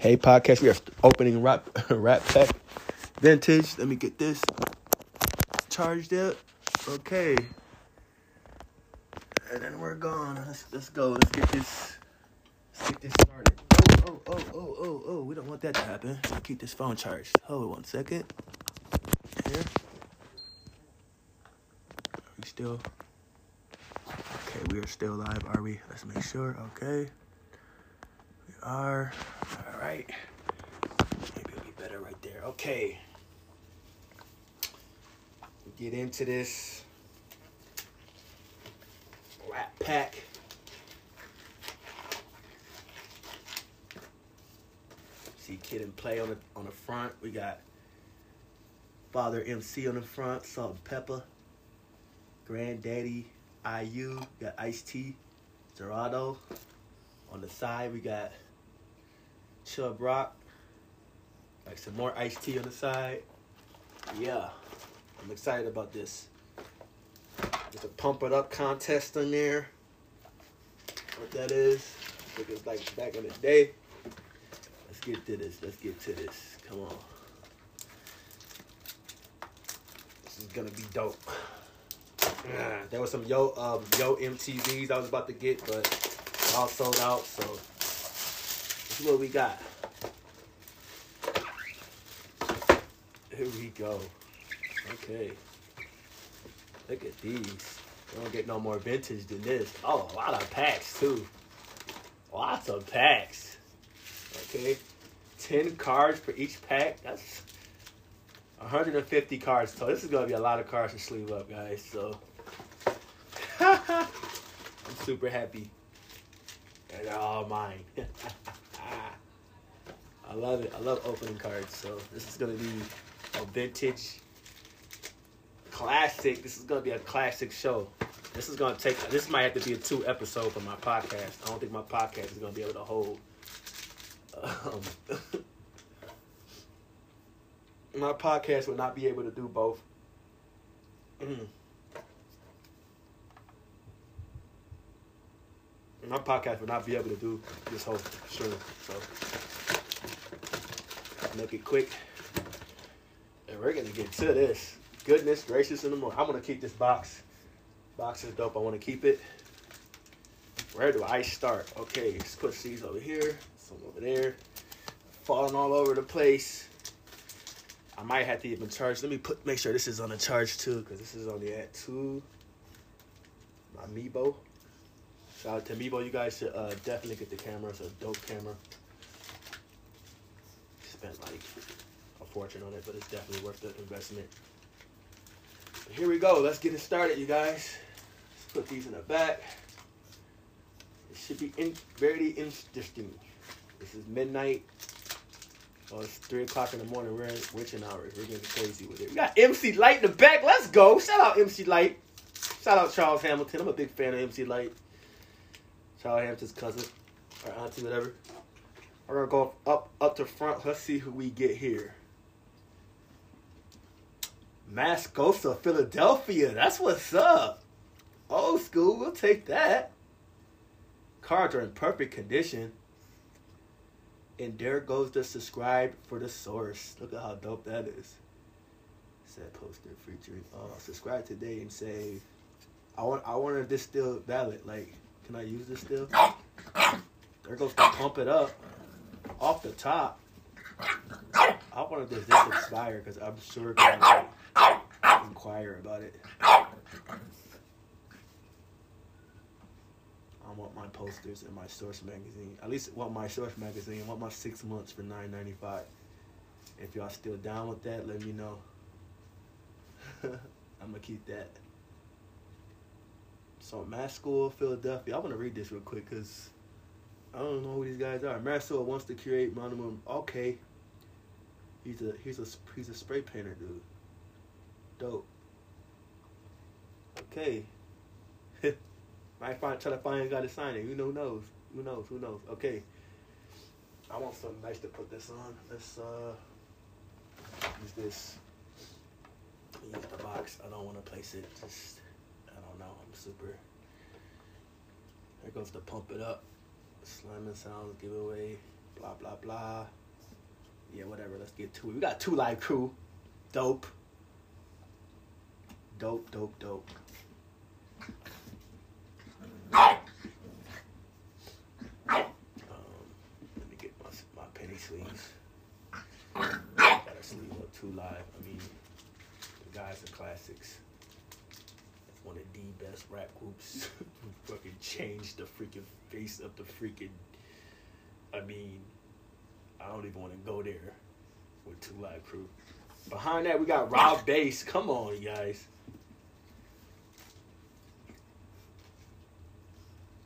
Hey, podcast. We are opening rap rap pack vintage. Let me get this charged up. Okay. And then we're gone. Let's let's go. Let's get this let's get this started. Oh oh oh oh oh oh. We don't want that to happen. So keep this phone charged. Hold on, one second. Here. Are we still? Okay, we are still live. Are we? Let's make sure. Okay. Are. All right. Maybe it'll be better right there. Okay. Get into this Rat Pack. See Kid 'n Play on the on the front. We got Father MC on the front, Salt-N-Pepa, Granddaddy IU, got Ice T, Gerardo. On the side, we got Chubb Rock, like some more Ice T on the side. Yeah, I'm excited about this. There's a pump it up contest in there. What that is, I think it's like back in the day. Let's get to this. Let's get to this. Come on. This is gonna be dope. There was some yo um yo MTVs I was about to get, but all sold out. So what we got. Here we go. Okay. Look at these. We don't get no more vintage than this. Oh, a lot of packs too. Lots of packs. Okay. 10 cards for each pack. That's 150 cards. So this is gonna be a lot of cards to sleeve up, guys. So I'm super happy. And they're all mine. I love it. I love opening cards. So this is gonna be a vintage classic. This is gonna be a classic show. This is gonna take. This might have to be a two episode for my podcast. I don't think my podcast is gonna be able to hold. Um, my podcast would not be able to do both. Mm. My podcast would not be able to do this whole show. So make it quick, and we're gonna get to this. Goodness gracious in the morning. I'm gonna keep this box. Box is dope. I want to keep it. Where do I start? Okay, let's put these over here. Some over there. Falling all over the place. I might have to even charge. Let me put make sure this is on a charge too, because this is only at two. My Mevo. Shout out to Mevo. You guys should uh, definitely get the camera. It's a dope camera. Spent like a fortune on it, but it's definitely worth the investment. But here we go. Let's get it started, you guys. Let's put these in the back. It should be in, very interesting. This is midnight. Well, it's 3 o'clock in the morning. We're in witching hours. We're getting crazy with it. We got MC Lyte in the back. Let's go. Shout out MC Lyte. Shout out Charles Hamilton. I'm a big fan of MC Lyte. Charles Hamilton's cousin or auntie, whatever. We're gonna go up up to front. Let's see who we get here. Mascosa, Philadelphia. That's what's up. Old school. We'll take that. Cards are in perfect condition. And there goes the subscribe for the source. Look at how dope that is. Said poster featuring. Oh, subscribe today and save. I want. I wonder if this still valid. Like, can I use this still? There goes the pump it up off the top. I wonder if this expire because I'm sure like, inquire about it. I want my posters in my source magazine. At least want my source magazine. I want my six months for nine ninety five. If y'all still down with that, let me know. I'm gonna keep that. So Mass School, Philadelphia. I want to read this real quick because I don't know who these guys are. School wants to create monument. Okay. He's a he's a he's a spray painter dude. Dope. Okay. Might find try to find a guy to sign it. Who knows? Who knows? Who knows? Okay. I want something nice to put this on. Let's uh use this. Use the box. I don't want to place it. Just I don't know. I'm super. There goes the pump it up. Slamming sounds giveaway. Blah blah blah. Yeah, whatever. Let's get to it. We got two live crew. Dope. Dope, dope, dope. Um, let me get my my penny sleeves. Got a sleeve up two live. I mean, the guys are classics. Best rap groups. fucking changed the freaking face of the freaking. I mean, I don't even want to go there with two live crew. Behind that, we got Rob Base. Come on, you guys.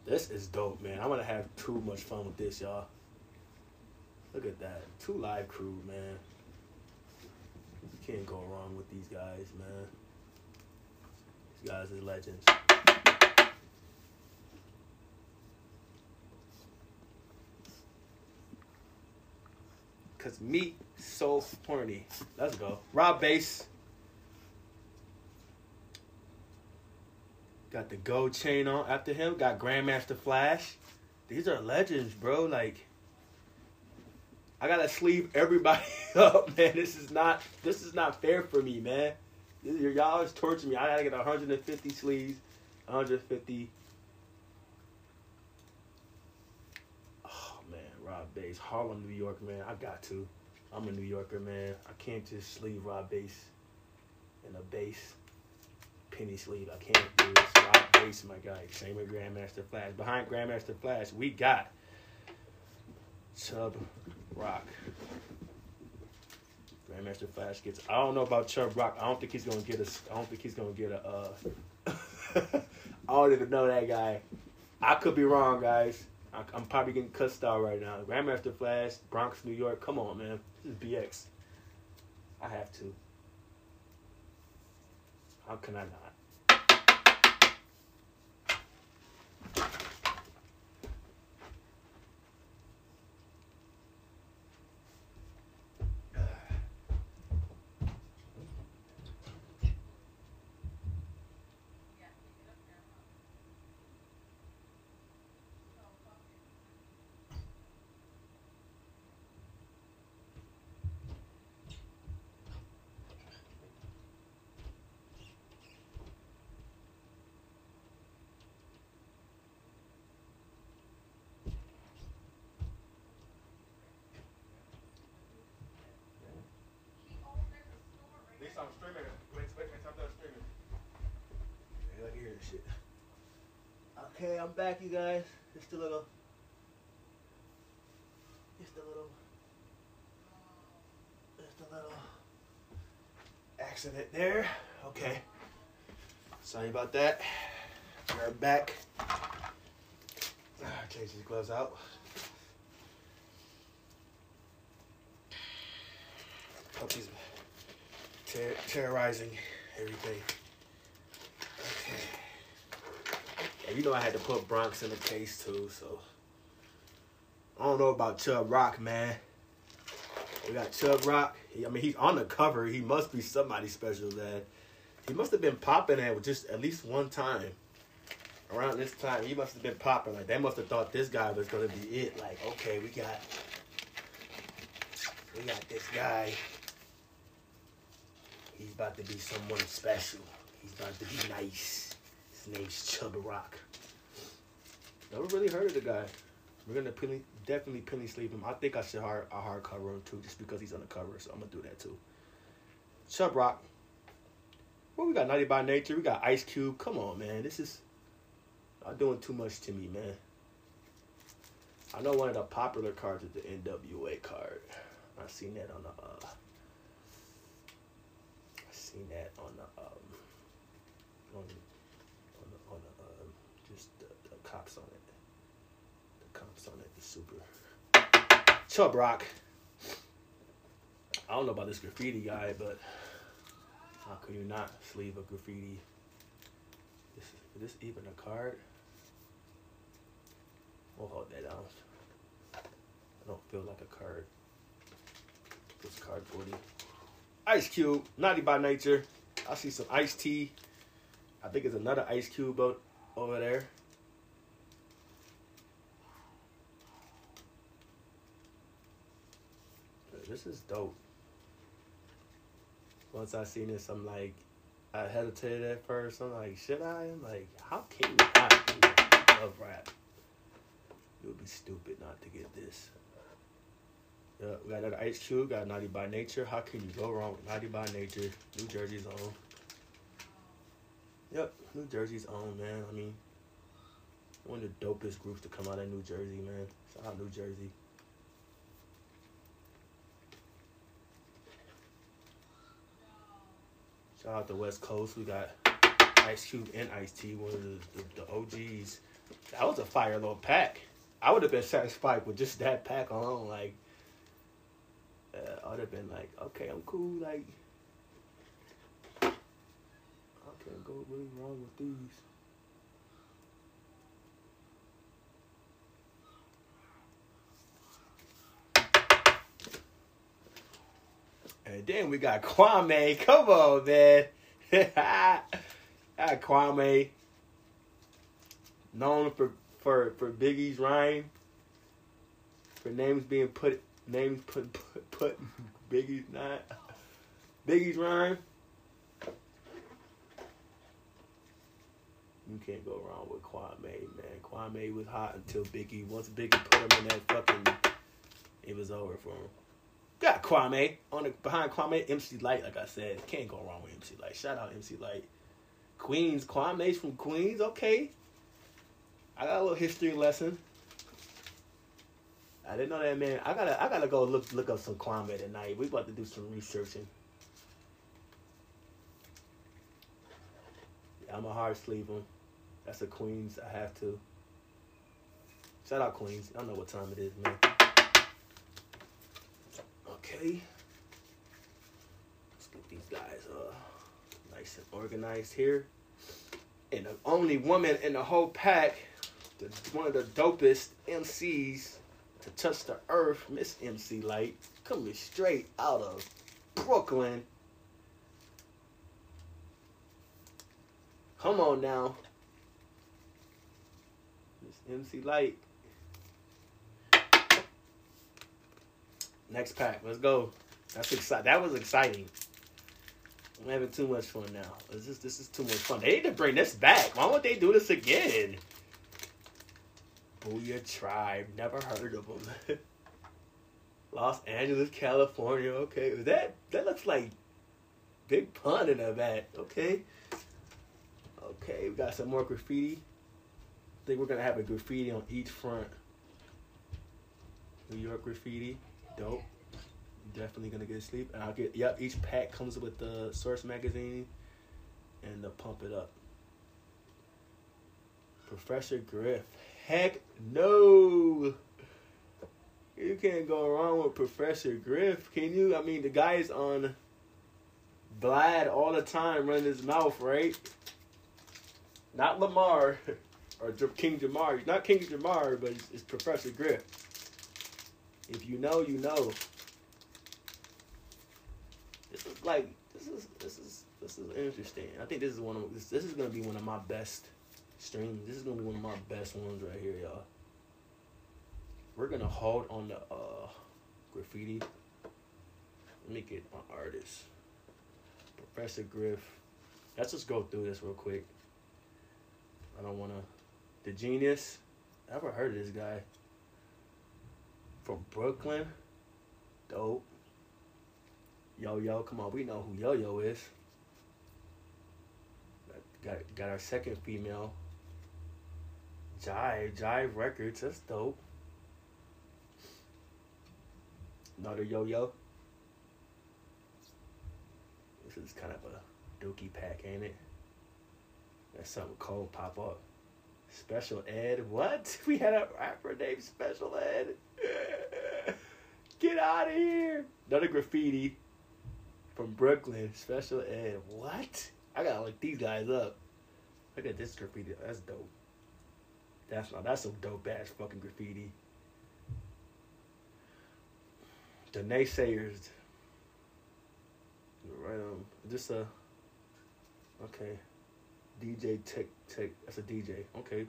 This is dope, man. I'm gonna have too much fun with this, y'all. Look at that. Two live crew, man. You can't go wrong with these guys, man. Guys are legends. Cause me so horny. Let's go. Rob Base. Got the gold chain on after him. Got Grandmaster Flash. These are legends, bro. Like, I gotta sleeve everybody up, man. This is not this is not fair for me, man. Y'all is torturing me. I gotta get 150 sleeves, 150. Oh man, Rob Base, Harlem, New York, man. I got to. I'm a New Yorker, man. I can't just sleeve Rob Base in a base penny sleeve. I can't do this. Rob Base, my guy. Same with Grandmaster Flash. Behind Grandmaster Flash, we got Chubb Rock. Grandmaster Flash gets. I don't know about Chubb Rock. I don't think he's gonna get a. I don't think he's gonna get a. Uh, I don't even know that guy. I could be wrong, guys. I, I'm probably getting cussed out right now. Grandmaster Flash, Bronx, New York. Come on, man. This is BX. I have to. How can I not? At least I'm streaming. Wait, wait, wait, I'm done streaming. Yeah, I can hear this shit. Okay, I'm back, you guys. Just a little. Just a little. Just a little accident there. Okay. Sorry about that. We're back. Ah, Change these gloves out. He's ter- terrorizing everything. Okay. Yeah, you know I had to put Bronx in the case too, so I don't know about Chubb Rock, man. We got Chubb Rock. He, I mean, he's on the cover. He must be somebody special, man. He must have been popping at just at least one time. Around this time, he must have been popping. Like they must have thought this guy was gonna be it. Like, okay, we got, we got this guy. He's about to be someone special. He's about to be nice. Name's Chubb Rock. Never really heard of the guy. We're gonna penny, definitely penny sleeve him. I think I should hard a hard cover him too, just because he's on the cover. So I'm gonna do that too. Chubb Rock. Well, we got Naughty by Nature. We got Ice Cube. Come on, man. This is not doing too much to me, man. I know one of the popular cards is the NWA card. I seen that on the. Uh, I seen that on the um, on on the, on the um, just the, the cops on it. The cops on it. The super. Chubb Rock. I don't know about this graffiti guy, but how could you not sleeve a graffiti? This is this even a card? We'll hold that down. I don't feel like a card. It's cardboardy. Ice Cube, naughty by nature. I see some Ice T. I think it's another Ice Cube over there. This is dope. Once I seen this, I'm like, I hesitated at first. I'm like, should I? I'm like, how can you not love rap? It would be stupid not to get this. Yeah, we got that Ice Cube, got Naughty by Nature. How can you go wrong with Naughty by Nature? New Jersey's own. Yep, New Jersey's own, man. I mean, one of the dopest groups to come out of New Jersey, man. Shout out New Jersey. Shout out the West Coast. We got Ice Cube and Ice T, one of the, the, the OGs. That was a fire little pack. I would have been satisfied with just that pack alone. Like, uh, I would have been like, okay, I'm cool. Like, I can't go really wrong with these. Then we got Kwame. Come on, man. got ah, Kwame. Known for, for, for Biggie's rhyme. For names being put names put put, put Biggie's not Biggie's rhyme. You can't go wrong with Kwame, man. Kwame was hot until Biggie. Once Biggie put him in that fucking, it was over for him. Got Kwame on the behind Kwame MC Lyte. like I said, can't go wrong with MC Lyte. Shout out MC Lyte. Queens, Kwame's from Queens. Okay, I got a little history lesson. I didn't know that man. I gotta I gotta go look look up some Kwame tonight. We about to do some researching. Yeah, I'm a hard sleeve. That's a Queens. I have to. Shout out Queens. I don't know what time it is, man. Let's get these guys uh nice and organized here. And the only woman in the whole pack, the, one of the dopest MCs to touch the earth, Miss MC Lyte, coming straight out of Brooklyn. Come on now. Miss MC Lyte. Next pack, let's go. That's exciting. That was exciting. I'm having too much fun now. This is this is too much fun. They need to bring this back. Why won't they do this again? Booyah Tribe. Never heard of them. Los Angeles, California. Okay, that that looks like Big Pun in the back. Okay. Okay, we got some more graffiti. I think we're gonna have a graffiti on each front. New York graffiti. Dope. Definitely gonna get sleep. And I'll get yep, each pack comes with the source magazine and the pump it up. Professor Griff. Heck no. You can't go wrong with Professor Griff, can you? I mean, the guy's on Vlad all the time, running his mouth, right? Not Lamar or King Jamar. Not King Jamar, but it's, it's Professor Griff. If you know, you know. This is like this is this is this is interesting. I think this is one of this, this is gonna be one of my best streams. This is gonna be one of my best ones right here, y'all. We're gonna hold on the uh, graffiti. Let me get my artist, Professor Griff. Let's just go through this real quick. I don't wanna. The genius. I Ever heard of this guy? From Brooklyn. Dope. Yo Yo, come on, we know who Yo Yo is. Got got our second female. Jive, Jive Records, that's dope. Another Yo Yo. This is kind of a dookie pack, ain't it? That's something cold pop up. Special Ed, what? We had a rapper named Special Ed. Get out of here. Another graffiti from Brooklyn. Special Ed. What? I gotta look these guys up. Look at this graffiti. That's dope. That's not. That's some dope ass fucking graffiti. The naysayers. Right um, just a. Okay. DJ Tech Tech. That's a DJ. Okay.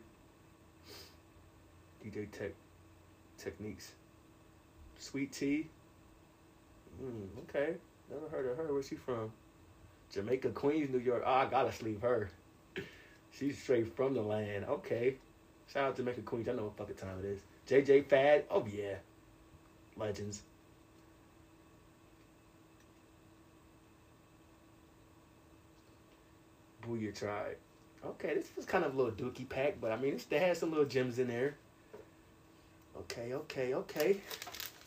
DJ Tech Techniques. Sweet Tee. Mm, okay. Never heard of her. Where's she from? Jamaica, Queens, New York. Oh, I gotta sleep her. She's straight from the land. Okay. Shout out to Jamaica, Queens. I know what fucking time it is. JJ Fad. Oh yeah. Legends. Booyah Tribe. Okay, this was kind of a little dookie pack, but I mean, they had some little gems in there. Okay, okay, okay.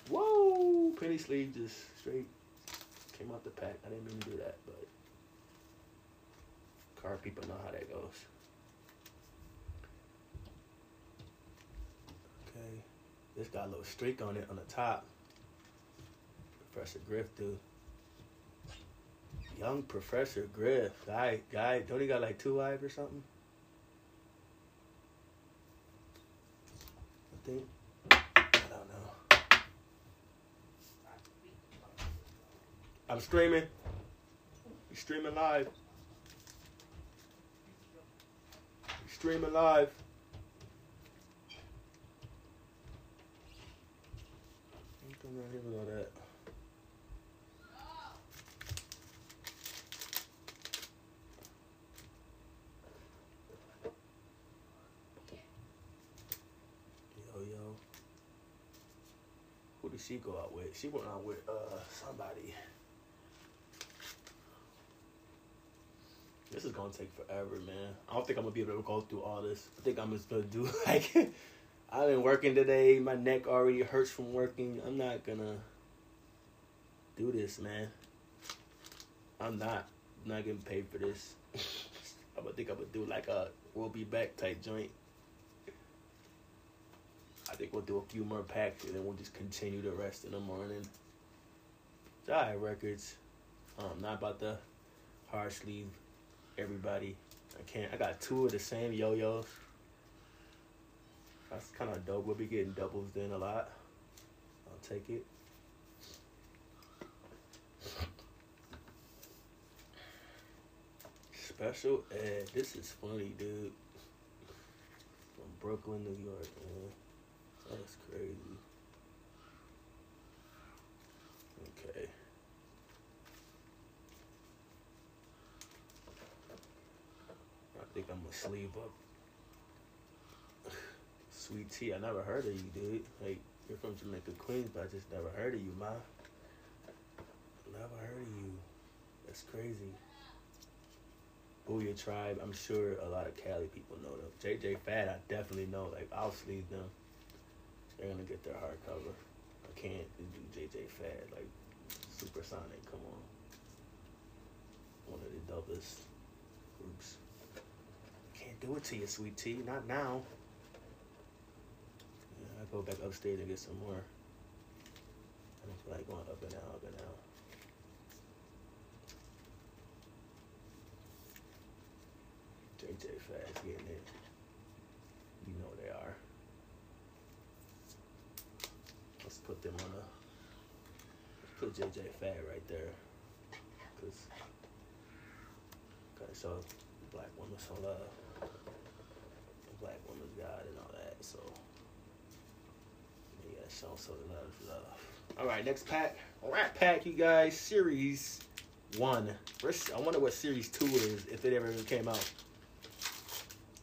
Whoa! Penny sleeve just straight came out the pack. I didn't mean to do that, but car people know how that goes. Okay, this got a little streak on it on the top. Professor Griff, dude. Young Professor Griff. Guy, guy, don't he got like two wives or something? I think. I don't know. I'm streaming. We streaming live. We streaming live. Down here with all that. Yo yo. Who did she go out with? She went out with uh somebody. This is gonna take forever, man. I don't think I'm gonna be able to go through all this. I think I'm just gonna do like I've been working today. My neck already hurts from working. I'm not gonna do this, man. I'm not. I'm not getting paid for this. I'm gonna think I'm gonna do like a we'll be back type joint. I think we'll do a few more packs and then we'll just continue the rest in the morning. Alright, records. I'm not about the hard sleeve everybody. I can't. I got two of the same yo-yos. That's kind of dope. We'll be getting doubles then a lot. I'll take it. Special ed. This is funny, dude. From Brooklyn, New York, man. That's crazy. Okay. I think I'm gonna sleeve up. Sweet Tee, I never heard of you, dude. Like, you're from Jamaica, Queens, but I just never heard of you, ma. Never heard of you. That's crazy. Boo-Yaa T.R.I.B.E., I'm sure a lot of Cali people know them. JJ Fad, I definitely know. Like, I'll sleeve them. They're gonna get their hardcover. I can't do JJ Fad like Supersonic. Come on, one of the dopest groups. Can't do it to you, Sweet Tee. Not now. Yeah, I go back upstairs and get some more. I don't feel like going up and down, up and down. JJ Fad's getting it. You know they are. Let's put them on a. Let's put JJ Fad right there, cause gotta show black women some love, black women's God and all that. So yeah, show some love, love. All right, next pack, Rat Pack, you guys. Series one. I wonder what series two is if it ever came out.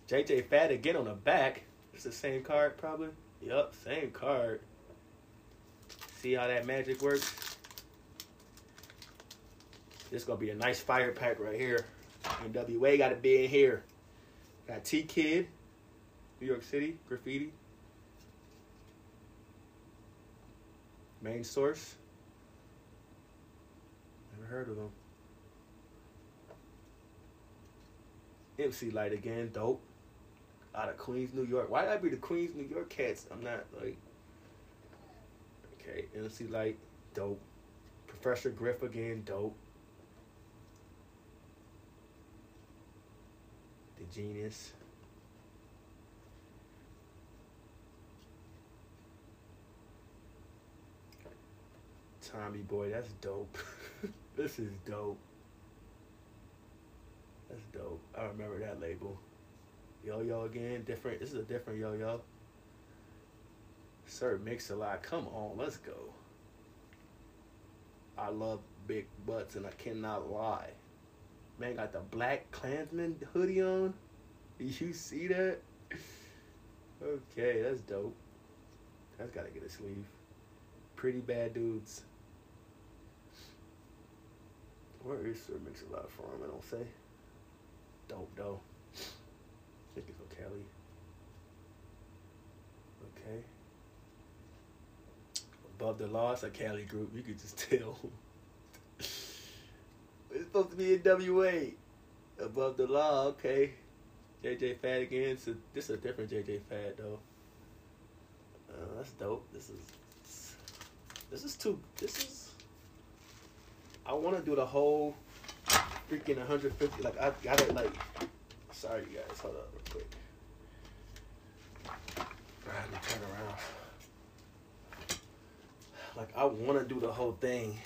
JJ Fad again on the back. It's the same card, probably. Yup, same card. See how that magic works? This gonna be a nice fire pack right here. NWA gotta be in here. Got T Kid, New York City, graffiti. Main source. Never heard of him. MC Lyte again, dope. Out of Queens, New York. Why did I be the Queens, New York cats? I'm not like. Okay, MC Lyte, dope. Professor Griff again, dope. The Genius. Tommy Boy, that's dope. this is dope. That's dope. I remember that label. Yo Yo again, different. This is a different Yo Yo. Sir Mix a lot. Come on, let's go. I love big butts, and I cannot lie. Man got the black Klansman hoodie on. Did you see that? Okay, that's dope. That's gotta get a sleeve. Pretty bad dudes. Where is Sir Mix-a-Lot from? I don't say. Dope though. Think it's on Cali. Okay. Above the it's a Cali group. You could just tell. It's supposed to be in WA. Above the Law, okay. JJ Fad again. So this is a different JJ Fad though. Uh, that's dope. This is this is too. This is. I want to do the whole freaking 150. Like I got it. Like, sorry you guys. Hold up real quick. To turn around. Like I want to do the whole thing.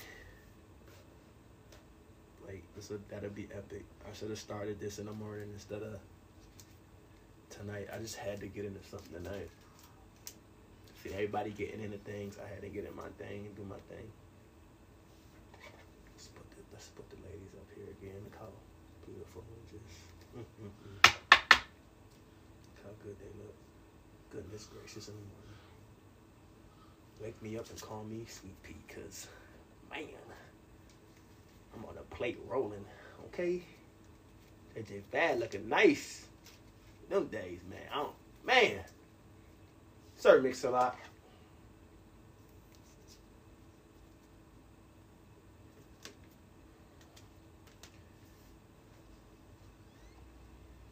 Like this would that'd be epic. I should have started this in the morning instead of tonight. I just had to get into something tonight. See everybody getting into things. I had to get in my thing and do my thing. Let's put the let's put the ladies up here again. Look how beautiful and just. Look how good they look. Goodness gracious in the morning. Wake me up and call me Sweet Pea, cause man, I'm on a plate rolling. Okay, JJ Fad looking nice. Them days, man. I don't, man. Sir Mix a lot.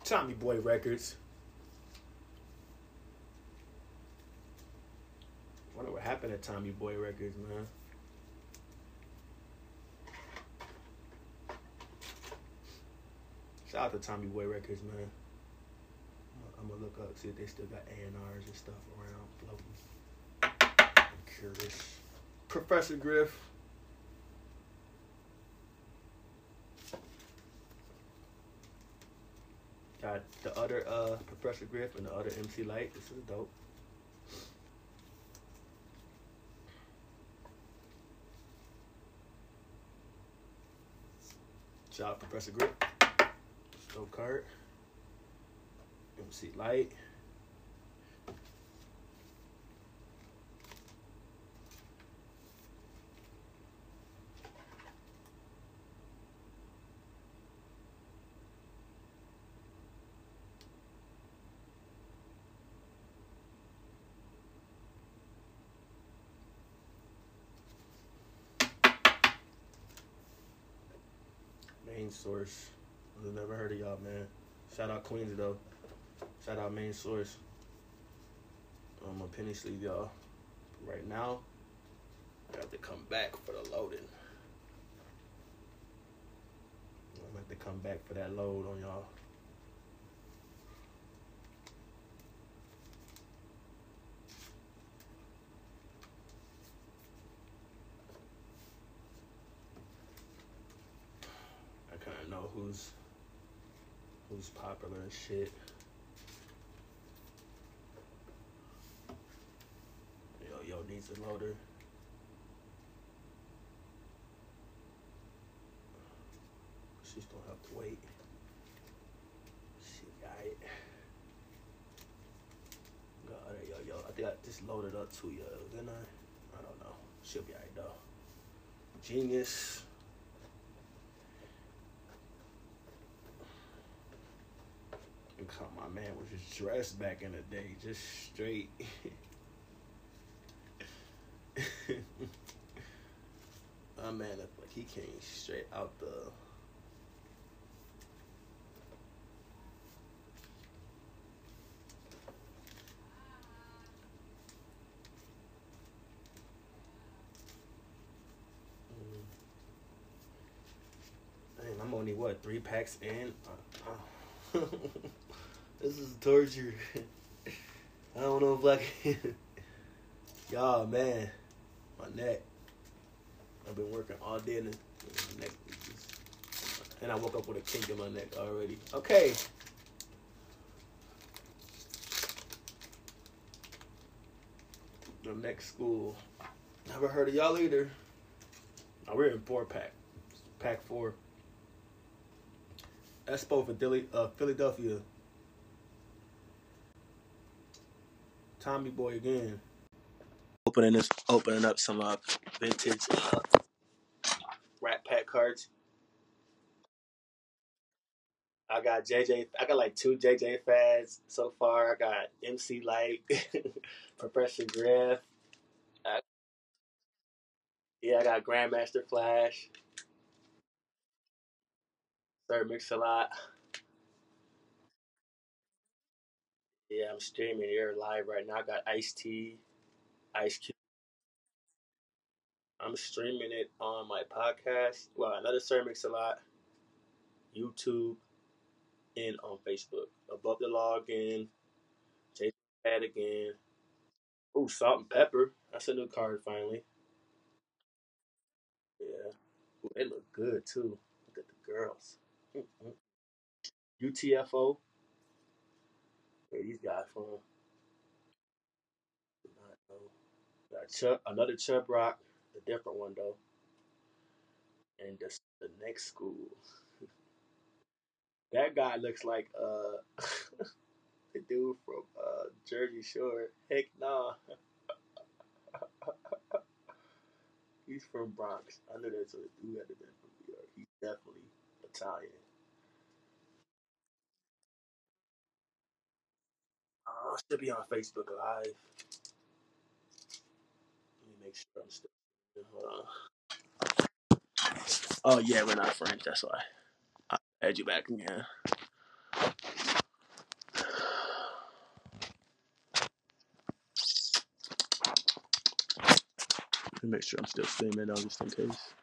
Tommy Boy Records. Wonder what happened at Tommy Boy Records, man. Shout out to Tommy Boy Records, man. I'm gonna look up, see if they still got A&Rs and stuff around floating. I'm curious. Professor Griff. Got the other uh, Professor Griff and the other MC Lyte. This is dope. Shout out Professor Griff. Dope card. MC Lyte. Main source. I've never heard of y'all, man. Shout out Queens though. Shout out main source. I'm a penny sleeve, y'all. Right now, I have to come back for the loading. I'm gonna have to come back for that load on y'all. I kind of know who's who's popular and shit. Yo, yo needs a loader. She's gonna have to wait. She got it. Got it, yo, yo. I think I just loaded up too, yo. Didn't I? I don't know. She'll be alright though. Genius. Look how my man was just dressed back in the day, just straight. my man looked like he came straight out the. Mm. I'm only what three packs in. Uh, uh. this is torture. I don't know if I can. Y'all, man, my neck. I've been working all day and my neck and I woke up with a kink in my neck already. Okay. The next school. Never heard of y'all either. Oh, we're in four pack. Pack four. Expo for Dilly, uh, Philadelphia. Tommy Boy again. Opening this, opening up some uh, vintage uh, Rat Pack cards. I got JJ. I got like two JJ fads so far. I got MC Lyte, Professor Griff. Yeah, I got Grandmaster Flash, Sir Mix-a-Lot. Yeah, I'm streaming here live right now. I got Ice T, Ice Cube. I'm streaming it on my podcast. Well, another Sir Mix-a-Lot, YouTube, and on Facebook. Above the login, JJ Fad again. Oh, Salt-N-Pepa. That's a new card finally. Yeah. Ooh, they look good too. Look at the girls. UTFO. Where these guys from? Got another Chubb Rock, a different one though. And the, the next school. That guy looks like uh the dude from uh Jersey Shore. Heck nah. He's from Bronx. I know that's a dude had to been from New York. He's definitely Italian. Oh, I should be on Facebook Live. Let me make sure I'm still. Hold on. Oh yeah, we're not friends. That's why. I add you back again. Let me make sure I'm still streaming though, just in case.